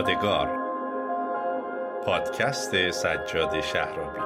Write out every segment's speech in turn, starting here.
یادگار. پادکست سجاد شهرابی.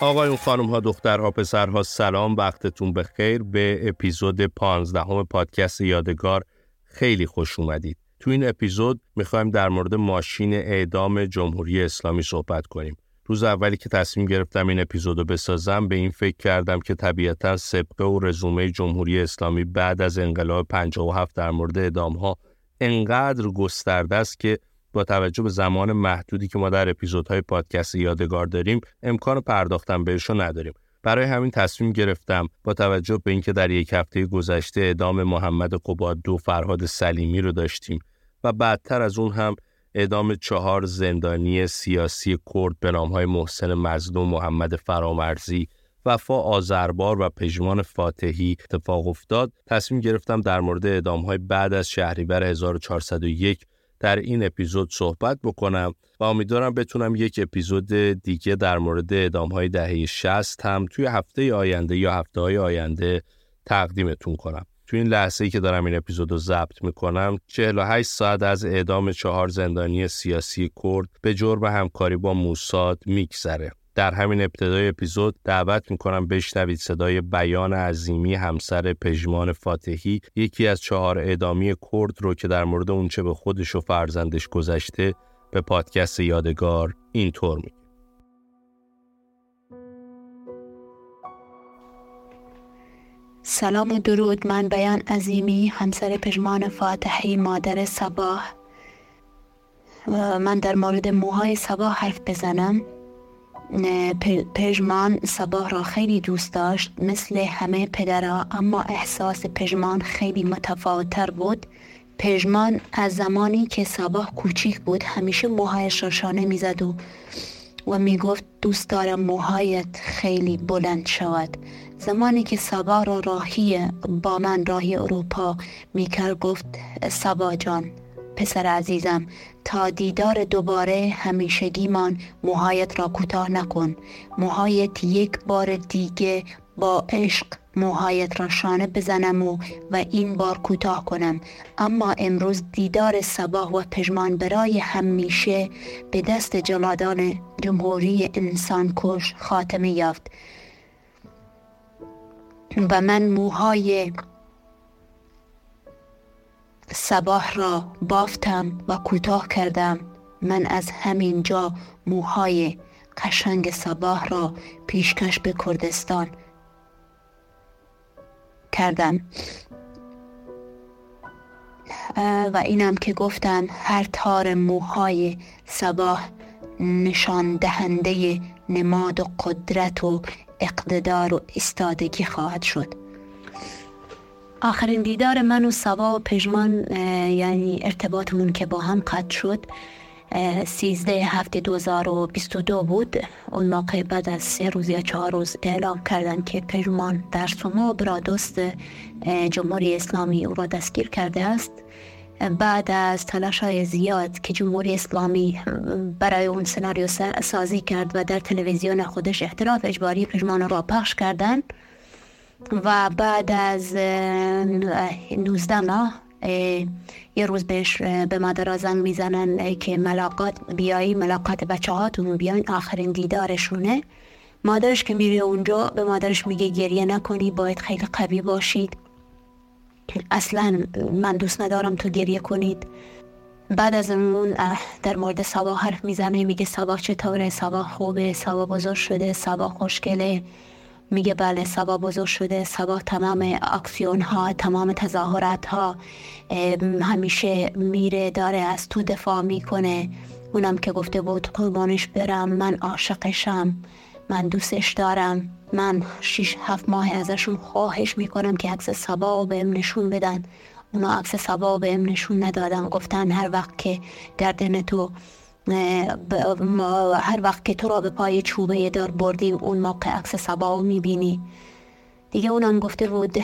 آقایون خانم ها دخترها پسرها سلام وقتتون بخیر. به اپیزود پانزدهم پادکست یادگار خیلی خوش اومدید. تو این اپیزود می‌خوایم در مورد ماشین اعدام جمهوری اسلامی صحبت کنیم. روز اولی که تصمیم گرفتم این اپیزودو بسازم به این فکر کردم که طبیعتا سبقه و رزومه جمهوری اسلامی بعد از انقلاب 57 در مورد اعدام ها انقدر گسترده است که با توجه به زمان محدودی که ما در اپیزودهای پادکست یادگار داریم امکان پرداختن بهش نداریم. برای همین تصمیم گرفتم با توجه به اینکه در یک هفته گذشته اعدام محمد قباد دو فرهاد سلیمی رو داشتیم و بعدتر از اون هم اعدام چهار زندانی سیاسی کرد به نامهای محسن مظلوم محمد فرامرزی وفا آذربار و پژمان فاتحی اتفاق افتاد تصمیم گرفتم در مورد اعدامهای بعد از شهریور 1401 در این اپیزود صحبت بکنم و امیدوارم بتونم یک اپیزود دیگه در مورد اعدام های دهه 60 هم توی هفته آینده یا هفته های آینده تقدیمتون کنم. تو این لحظه ای که دارم این اپیزود رو ضبط می‌کنم 48 ساعت از اعدام چهار زندانی سیاسی کرد به جرم همکاری با موساد میگذره. در همین ابتدای اپیزود دعوت می‌کنم بشنوید صدای بیان عظیمی همسر پژمان فاتحی یکی از چهار اعدامی کرد رو که در مورد اونچه به خودش و فرزندش گذشته به پادکست یادگار اینطور میگه سلام و درود من بیان عظیمی همسر پژمان فاتحی مادر صباح. من در مورد موهای صباح حرف بزنم. پژمان صباح را خیلی دوست داشت مثل همه پدرها اما احساس پژمان خیلی متفاوتتر بود. پژمان از زمانی که صباح کوچیک بود همیشه موهایش را شانه می‌زد و و می‌گفت دوست دارم موهایت خیلی بلند شود. زمانی که سبا را راهی با من راهی اروپا می‌کرد گفت سبا جان پسر عزیزم تا دیدار دوباره همیشگیمان موهایت را کوتاه نکن. موهایت یک بار دیگه با عشق موهایت را شانه بزنم و, و این بار کوتاه کنم. اما امروز دیدار صباح و پژمان برای همیشه به دست جلادان جمهوری انسان کش خاتمه یافت. و من موهای صباح را بافتم و کوتاه کردم. من از همین جا موهای قشنگ صباح را پیشکش به کردستان کردم. و اینم که گفتم هر تار موهای صباح نشان دهنده نماد و قدرت و اقتدار و استادگی خواهد شد. آخرین دیدار من و سوا و پژمان یعنی ارتباطمون که با هم قطع شد سیزده هفته 2022 بود. اون موقع بعد از سه روز یا چهار روز اعلام کردن که پژمان در سومو برا دوست جمهوری اسلامی او را دستگیر کرده است. بعد از تلاش های زیاد که جمهوری اسلامی برای اون سناریو سازی کرد و در تلویزیون خودش احتراف اجباری پژمان را پخش کردن و بعد از 19 ماه یه روز بهش به مادر زنگ می‌زنن که ملاقات بیایی ملاقات بچه هاتون بیاین آخرین دیدارشونه. مادرش که میره اونجا به مادرش میگه گریه نکنی باید خیلی قوی باشید. اصلا من دوست ندارم تو گریه کنید. بعد از اون در مورد سوا حرف می‌زنه میگه سوا چطوره؟ سوا خوبه سوا بزرگ شده سوا خوشگله. میگه بله سبا بزرگ شده سبا تمام اکسیون ها تمام تظاهرات ها همیشه میره داره از تو دفاع می‌کنه. اونم که گفته بود قربانش برم من عاشقشم. من دوستش دارم. من شیش هفت ماه ازشون خواهش می‌کنم که عکس سبا رو بهم نشون بدن. اونا عکس سبا بهم نشون ندادن. گفتن هر وقت که گردن تو هر وقت که تو را به پای چوبه دار بردیم اون موقع عکس سبا می‌بینی. دیگه اونم گفته بود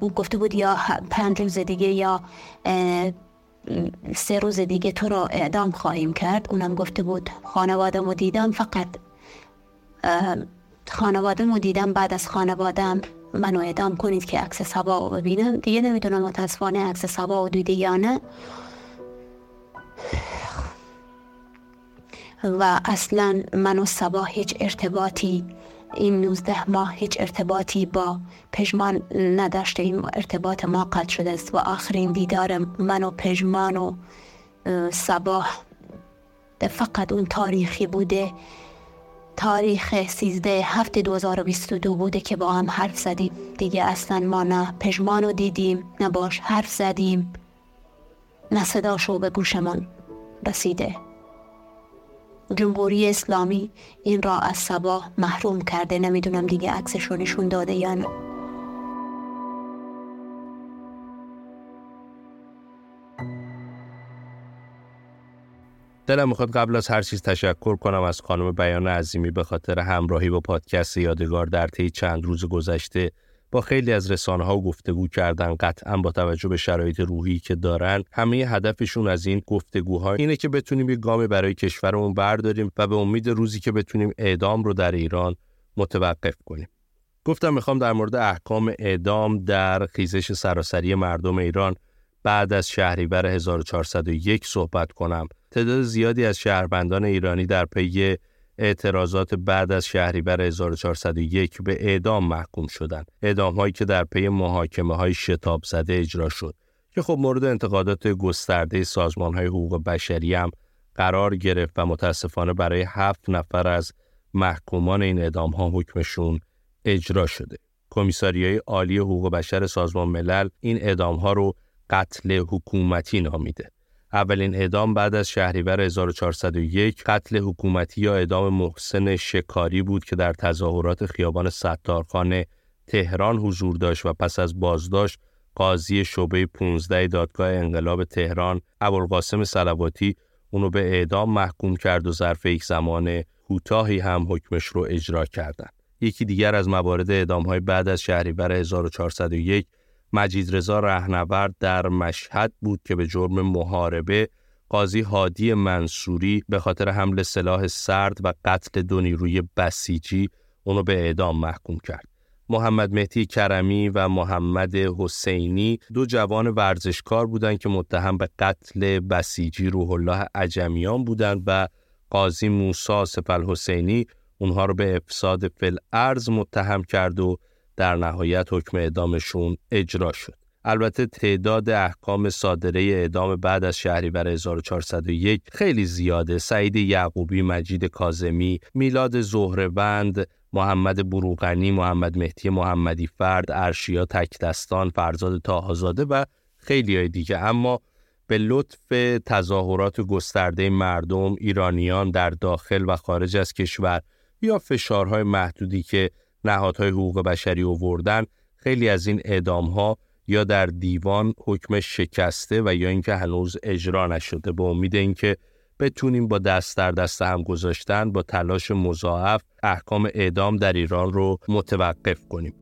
او گفته بود یا پنج روز دیگه یا سه روز دیگه تو را اعدام خواهیم کرد. اونم گفته بود خانواده دیدم فقط خانواده مو دیدم بعد از خانوادم منو ادام کنید که عکس سبا رو ببینم. دیگه نمی‌دونم متاسفانه عکس سبا رو دیده یا نه. و اصلا من و سبا هیچ ارتباطی این 19 ماه هیچ ارتباطی با پژمان نداشته ارتباط ما قطع شده است و آخرین دیدار من و پژمان و سبا فقط اون تاریخی بوده. تاریخ 13 هفت 2022 بوده که با هم حرف زدیم. دیگه اصلا ما نه پژمان رو دیدیم نه باش حرف زدیم. نه صداشو به گوشمان رسیده. جمهوری اسلامی این را از سبا محروم کرده. نمی‌دونم دیگه عکسش رو نشون داده یا نه. دلم می‌خواد قبل از هر چیز تشکر کنم از خانم بیان عظیمی به خاطر همراهی با پادکست یادگار در طی چند روز گذشته با خیلی از رسانه ها گفتگو کردن قطعا با توجه به شرایط روحی که دارن همه هدفشون از این گفتگوها اینه که بتونیم یه گام برای کشورمون برداریم و به امید روزی که بتونیم اعدام رو در ایران متوقف کنیم. گفتم می‌خوام در مورد احکام اعدام در خیزش سراسری مردم ایران بعد از شهریور 1401 صحبت کنم. تعداد زیادی از شهروندان ایرانی در پی اعتراضات بعد از شهریور 1401 به اعدام محکوم شدند. اعدام هایی که در پی محاکمه های شتاب زده اجرا شد که خب مورد انتقادات گسترده سازمان های حقوق بشری هم قرار گرفت و متاسفانه برای هفت نفر از محکومان این اعدام ها حکمشون اجرا شده. کمیساریای عالی حقوق بشر سازمان ملل این اعدام ها رو قتل حکومتی نامیده. اولین اعدام بعد از شهریور 1401 قتل حکومتی یا اعدام محسن شکاری بود که در تظاهرات خیابان ستارخانه تهران حضور داشت و پس از بازداشت قاضی شعبه 15 دادگاه انقلاب تهران ابوالقاسم صلواتی اونو به اعدام محکوم کرد و ظرف یک زمان کوتاهی هم حکمش رو اجرا کردند. یکی دیگر از موارد اعدام های بعد از شهریور 1401 مجید رضا رهنورد در مشهد بود که به جرم محاربه قاضی هادی منصوری به خاطر حمل سلاح سرد و قتل دو نیروی بسیجی اونو به اعدام محکوم کرد. محمد مهدی کرمی و محمد حسینی دو جوان ورزشکار بودند که متهم به قتل بسیجی روح الله عجمیان بودند و قاضی موسی سفل حسینی اونها رو به افساد فل ارز متهم کرد و در نهایت حکم اعدامشون اجرا شد. البته تعداد احکام صادره اعدام بعد از شهریور 1401 خیلی زیاده. سعید یعقوبی، مجید کازمی، میلاد زهرهبند، محمد بروغنی، محمد مهدی محمدی فرد، ارشیا تکدستان، فرزاد تاهازاده و خیلی های دیگه اما به لطف تظاهرات گسترده مردم ایرانیان در داخل و خارج از کشور یا فشارهای محدودی که نهادهای حقوق بشری اووردن خیلی از این اعدام ها یا در دیوان حکم شکسته و یا اینکه هنوز اجرا نشده به امید اینکه بتونیم با دست در دست هم گذاشتن با تلاش مضاعف احکام اعدام در ایران رو متوقف کنیم.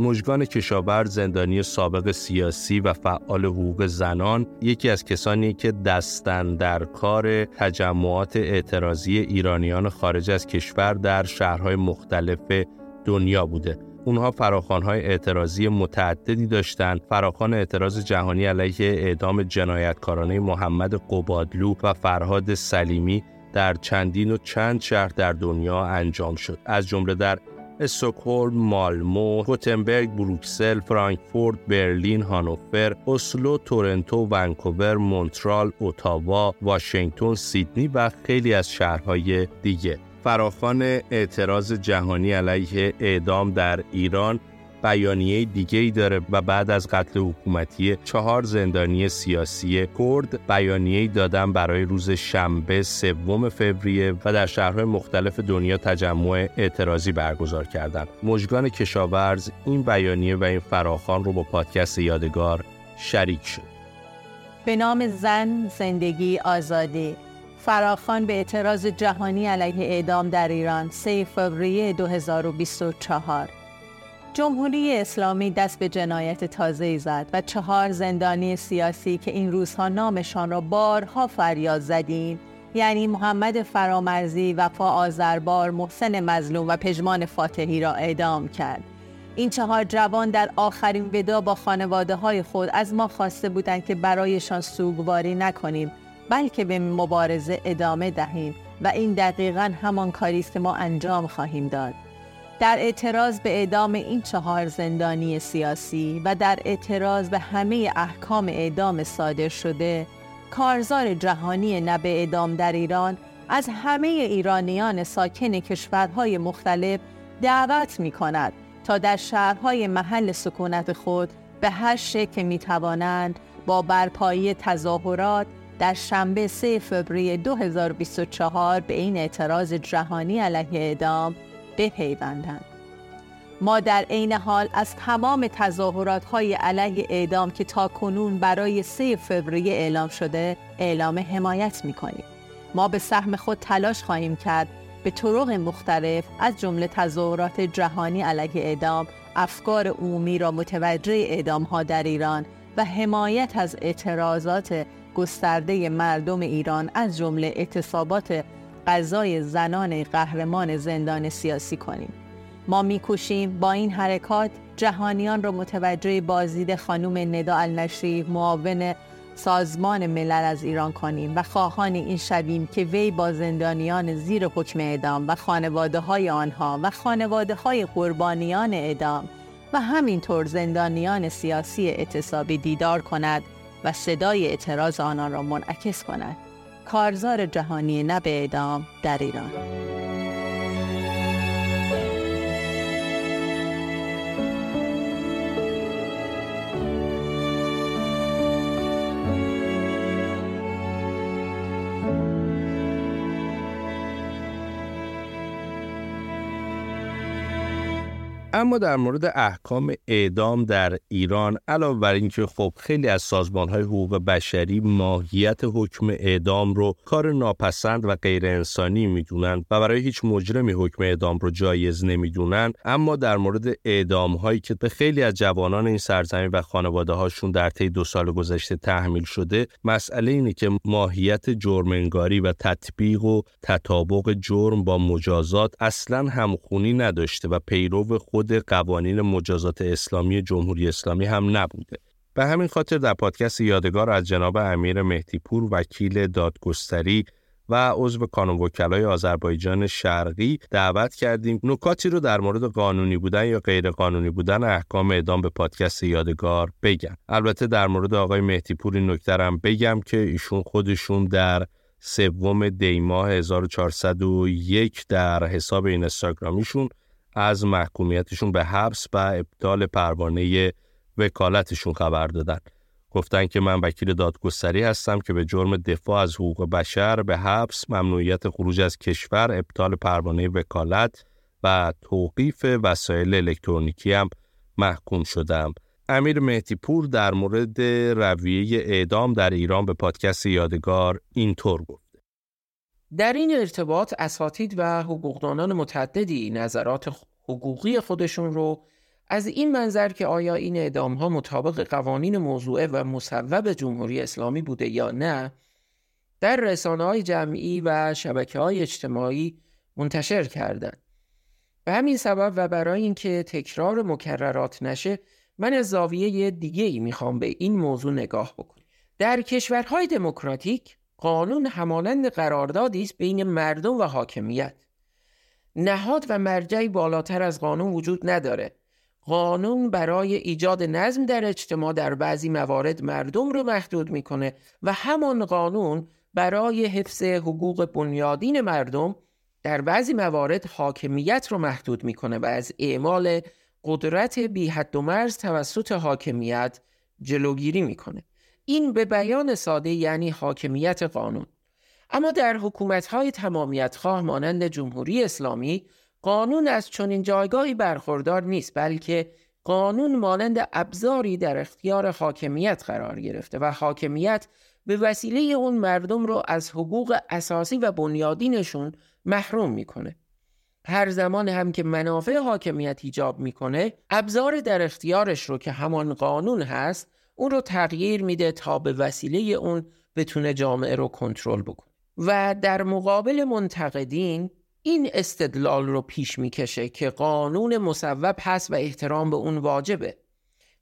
مژگان کشاورز زندانی سابق سیاسی و فعال حقوق زنان یکی از کسانی که دستن در کار تجمعات اعتراضی ایرانیان خارج از کشور در شهرهای مختلف دنیا بوده. اونها فراخانهای اعتراضی متعددی داشتند فراخان اعتراض جهانی علیه اعدام جنایتکارانه محمد قبادلو و فرهاد سلیمی در چندین و چند شهر در دنیا انجام شد از جمله در استکهلم، مالمو، گوتنبرگ، بروکسل، فرانکفورت، برلین، هانوفر، اسلو، تورنتو، ونکوور، مونترال، اتاوا، واشنگتن، سیدنی و خیلی از شهرهای دیگه. فراخان اعتراض جهانی علیه اعدام در ایران بیانیه دیگه ای داره و بعد از قتل حکومتی چهار زندانی سیاسی کرد بیانیه دادن برای روز شنبه سوم فوریه و در شهرهای مختلف دنیا تجمع اعتراضی برگزار کردند. مژگان کشاورز این بیانیه و این فراخان رو با پادکست یادگار شریک شد. به نام زن، زندگی، آزادی فراخان به اعتراض جهانی علیه اعدام در ایران 3 فوریه 2024 جمهوری اسلامی دست به جنایت تازه زد و چهار زندانی سیاسی که این روزها نامشان را بارها فریاد زدیم یعنی محمد فرامرزی، وفا آذربار، محسن مظلوم و پژمان فاتحی را اعدام کرد. این چهار جوان در آخرین ودا با خانواده های خود از ما خواسته بودند که برایشان سوگواری نکنیم بلکه به مبارزه ادامه دهیم و این دقیقا همان کاری است که ما انجام خواهیم داد. در اعتراض به اعدام این چهار زندانی سیاسی و در اعتراض به همه احکام اعدام صادر شده کارزار جهانی نب اعدام در ایران از همه ایرانیان ساکن کشورهای مختلف دعوت می کند تا در شهرهای محل سکونت خود به هر شکل می توانند با برپایی تظاهرات در شنبه 3 فوریه 2024 به این اعتراض جهانی علیه اعدام بپیوندند. ما در عین حال از تمام تظاهرات های علیه اعدام که تا کنون برای 3 فوریه اعلام شده اعلام حمایت می کنیم. ما به سهم خود تلاش خواهیم کرد به طرق مختلف از جمله تظاهرات جهانی علیه اعدام افکار عمومی را متوجه اعدام ها در ایران و حمایت از اعتراضات گسترده مردم ایران از جمله اعتصابات قضای زنان قهرمان زندان سیاسی کنیم. ما میکوشیم با این حرکات جهانیان را متوجه بازدید خانم ندا النشری معاون سازمان ملل از ایران کنیم و خواهان این شویم که وی با زندانیان زیر حکم اعدام و خانواده های آنها و خانواده های قربانیان اعدام و همینطور زندانیان سیاسی اعتصابی دیدار کند و صدای اعتراض آنان را منعکس کند کارزار جهانی نب اعدام در ایران. اما در مورد احکام اعدام در ایران علاوه بر اینکه خب خیلی از سازمان های حقوق بشری ماهیت حکم اعدام رو کار ناپسند و غیر انسانی می‌دونن و برای هیچ مجرمی حکم اعدام رو جایز نمی‌دونن اما در مورد اعدام هایی که به خیلی از جوانان این سرزمین و خانواده هاشون در طی دو سال گذشته تحمیل شده مسئله اینه که ماهیت جرمنگاری و تطبیق و تطابق جرم با مجازات اصلا همخونی نداشته و پیرو قوانین مجازات اسلامی جمهوری اسلامی هم نبوده. به همین خاطر در پادکست یادگار از جناب امیر مهدیپور وکیل دادگستری و عضو کانون وکلای آذربایجان شرقی دعوت کردیم نکاتی رو در مورد قانونی بودن یا غیر قانونی بودن احکام اعدام به پادکست یادگار بگم البته در مورد آقای مهدیپور این نکته هم بگم که ایشون خودشون در سوم دی ماه 1401 در حساب اینستاگرامیشون از محکومیتشون به حبس و ابطال پروانه وکالتشون خبر دادن. گفتن که من وکیل دادگستری هستم که به جرم دفاع از حقوق بشر به حبس ممنوعیت خروج از کشور ابطال پروانه وکالت و توقیف وسایل الکترونیکی هم محکوم شدم. امیر مهدی پور در مورد رویه اعدام در ایران به پادکست یادگار اینطور گفت. در این ارتباط اساتید و حقوقدانان متعددی نظرات حقوقی خودشون رو از این منظر که آیا این اعدام ها مطابق قوانین موضوعه و مصوب جمهوری اسلامی بوده یا نه در رسانه های جمعی و شبکه های اجتماعی منتشر کردند. به همین سبب و برای اینکه تکرار مکررات نشه من از زاویه دیگه ای می‌خوام به این موضوع نگاه بکنم. در کشورهای دموکراتیک قانون همانند قراردادی است بین مردم و حاکمیت. نهاد و مرجعی بالاتر از قانون وجود نداره. قانون برای ایجاد نظم در اجتماع در بعضی موارد مردم رو محدود می‌کنه و همان قانون برای حفظ حقوق بنیادین مردم در بعضی موارد حاکمیت رو محدود می‌کنه و از اعمال قدرت بی حد و مرز توسط حاکمیت جلوگیری می‌کنه. این به بیان ساده یعنی حاکمیت قانون. اما در حکومت‌های تمامیت خواه مانند جمهوری اسلامی قانون از چنین جایگاهی برخوردار نیست بلکه قانون مانند ابزاری در اختیار حاکمیت قرار گرفته و حاکمیت به وسیله اون مردم رو از حقوق اساسی و بنیادینشون محروم می‌کنه. هر زمان هم که منافع حاکمیت ایجاب می‌کنه ابزار در اختیارش رو که همان قانون هست اون رو تغییر میده تا به وسیله اون بتونه جامعه رو کنترل بکنه. و در مقابل منتقدین این استدلال رو پیش می‌کشه که قانون مصوب هست و احترام به اون واجبه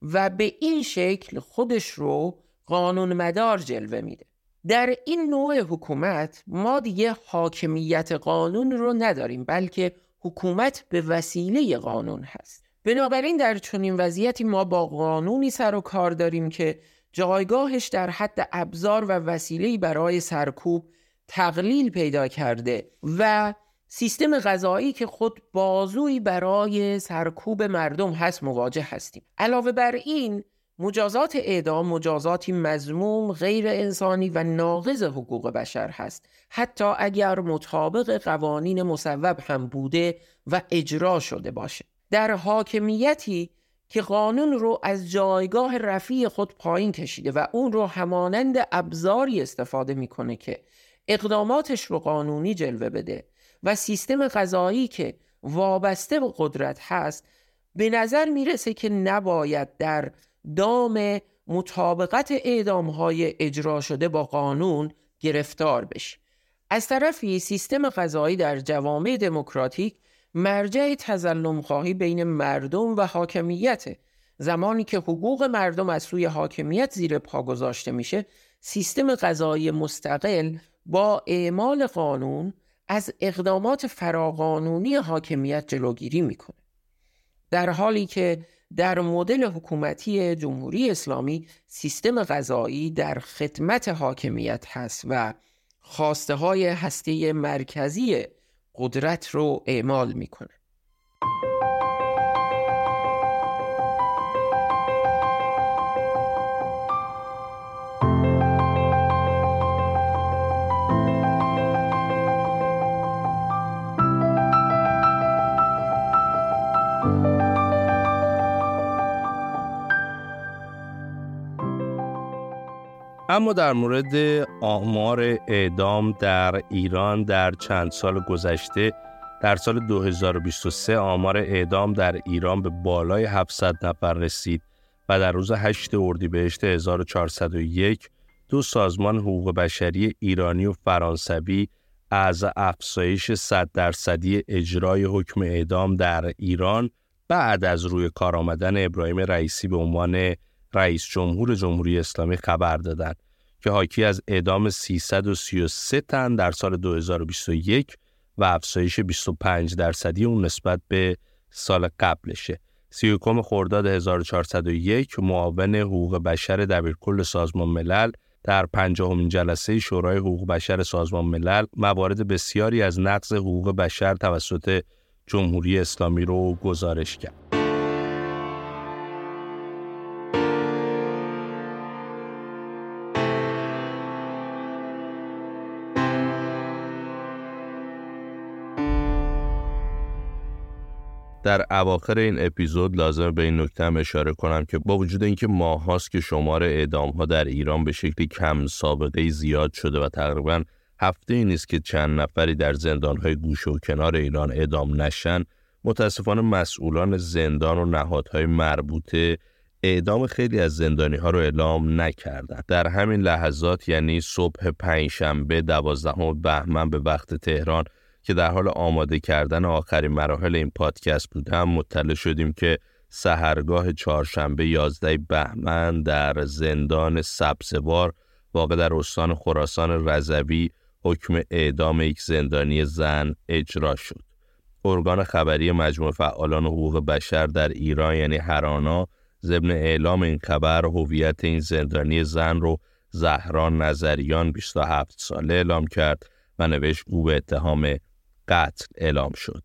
و به این شکل خودش رو قانون مدار جلوه میده. در این نوع حکومت ما دیگه حاکمیت قانون رو نداریم بلکه حکومت به وسیله قانون هست. بنابراین در چنین وضعیتی ما با قانونی سر و کار داریم که جایگاهش در حد ابزار و وسیله‌ای برای سرکوب تقلیل پیدا کرده و سیستم غذایی که خود بازوی برای سرکوب مردم هست مواجه هستیم. علاوه بر این مجازات اعدام مجازاتی مزموم غیر انسانی و ناقض حقوق بشر هست. حتی اگر مطابق قوانین مصوب هم بوده و اجرا شده باشه. در حاکمیتی که قانون رو از جایگاه رفیع خود پایین کشیده و اون رو همانند ابزاری استفاده می‌کنه که اقداماتش رو قانونی جلوه بده و سیستم غذایی که وابسته به قدرت هست به نظر می‌رسه که نباید در دام مطابقت اعدام های اجرا شده با قانون گرفتار بشه. از طرفی سیستم غذایی در جوامع دموکراتیک مرجع تظلم خواهی بین مردم و حاکمیت. زمانی که حقوق مردم از سوی حاکمیت زیر پا گذاشته میشه سیستم غذایی مستقل با اعمال قانون از اقدامات فراقانونی حاکمیت جلوگیری می‌کنه. در حالی که در مدل حکومتی جمهوری اسلامی سیستم غذایی در خدمت حاکمیت هست و خواسته های هسته مرکزی قدرت رو اعمال می‌کنه. اما در مورد آمار اعدام در ایران در چند سال گذشته در سال 2023 آمار اعدام در ایران به بالای 700 نفر رسید و در روز 8 اردیبهشت 1401 دو سازمان حقوق بشری ایرانی و فرانسوی از افزایش 100 درصدی اجرای حکم اعدام در ایران بعد از روی کار آمدن ابراهیم رئیسی به عنوان رئیس جمهور جمهوری اسلامی خبر دادند که حاکی از اعدام 333 تن در سال 2021 و افزایش 25 درصدی اون نسبت به سال قبلشه. 31 خرداد 1401 معاون حقوق بشر دبیرکل سازمان ملل در پنجاهمین جلسه شورای حقوق بشر سازمان ملل موارد بسیاری از نقض حقوق بشر توسط جمهوری اسلامی رو گزارش کرد. در اواخر این اپیزود لازم به این نکته هم اشاره کنم که با وجود اینکه ماه هاست که شمار اعدام ها در ایران به شکلی کم سابقه زیاد شده و تقریبا هفته ای نیست که چند نفری در زندان های گوش و کنار ایران اعدام نشن متاسفانه مسئولان زندان و نهادهای مربوطه اعدام خیلی از زندانی ها رو اعلام نکردند. در همین لحظات یعنی صبح پنجشنبه دوازدهم بهمن به وقت تهران که در حال آماده کردن آخرین مراحل این پادکست بودم مطلع شدیم که سهرگاه چهارشنبه 11 بهمن در زندان سبزوار واقع در استان خراسان رضوی حکم اعدام یک زندانی زن اجرا شد. ارگان خبری مجموع فعالان حقوق بشر در ایران یعنی هرانا ضمن اعلام این خبر هویت این زندانی زن رو زهران نظریان 27 ساله اعلام کرد و نوشت او به اتهام قتل اعلام شد.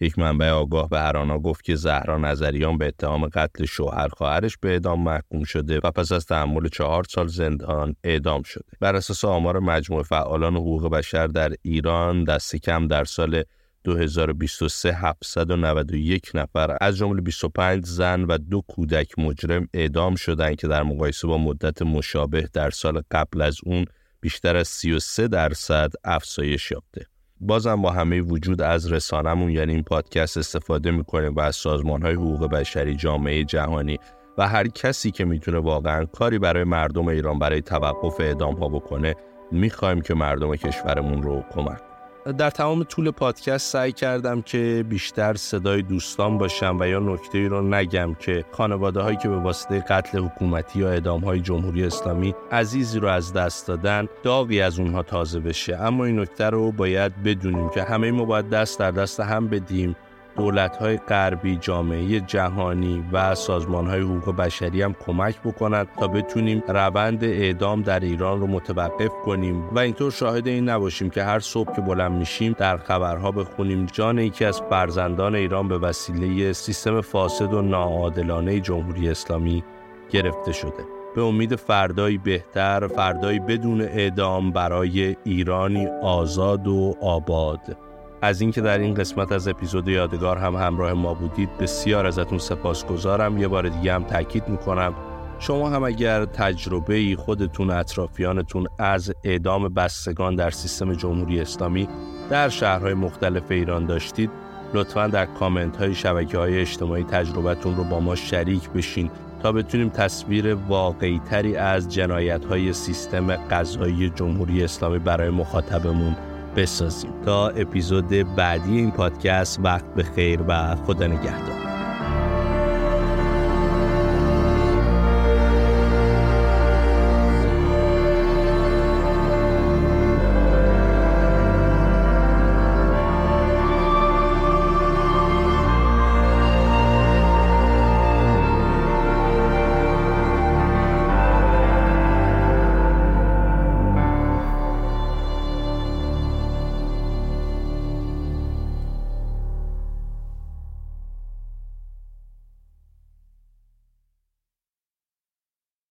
یک منبع آگاه به هرانا گفت که زهرا نظریان به اتهام قتل شوهر خواهرش به اعدام محکوم شده و پس از تحمل چهار سال زندان اعدام شده. بر اساس آمار مجموع فعالان حقوق بشر در ایران دست کم در سال 2023 791 نفر از جمله 25 زن و دو کودک مجرم اعدام شدند که در مقایسه با مدت مشابه در سال قبل از اون بیشتر از 33 درصد افزایش یافته. بازم با همه وجود از رسانمون یعنی این پادکست استفاده می‌کنیم و از سازمان های حقوق بشری جامعه جهانی و هر کسی که می‌تونه واقعا کاری برای مردم ایران برای توقف اعدام ها بکنه می‌خوایم که مردم کشورمون رو کمک در تمام طول پادکست سعی کردم که بیشتر صدای دوستان باشم و یا نکته ای رو نگم که خانواده هایی که به واسطه قتل حکومتی یا اعدام های جمهوری اسلامی عزیزی رو از دست دادن داوی از اونها تازه بشه. اما این نکته رو باید بدونیم که همه ما باید دست در دست هم بدیم. های غربی، جامعه جهانی و های حقوق بشری هم کمک بکنند تا بتونیم روند اعدام در ایران رو متوقف کنیم و اینطور شاهد این نباشیم که هر صبح که بلند میشیم در خبرها بخونیم جان یکی از فرزندان ایران به وسیله سیستم فاسد و ناعادلانه جمهوری اسلامی گرفته شده. به امید فردایی بهتر، فردایی بدون اعدام برای ایرانی آزاد و آباد. از اینکه در این قسمت از اپیزود یادگار هم همراه ما بودید بسیار ازتون سپاسگزارم. یه بار دیگه هم تاکید می‌کنم شما هم اگر تجربه خودتون اطرافیانتون از اعدام بستگان در سیستم جمهوری اسلامی در شهرهای مختلف ایران داشتید لطفا در کامنت های شبکه های اجتماعی تجربتون رو با ما شریک بشین تا بتونیم تصویر واقعی تری از جنایت های سیستم قضایی جمهوری اسلامی برای مخاطبمون بسازیم. تا اپیزود بعدی این پادکست وقت به خیر و خدا نگهدار.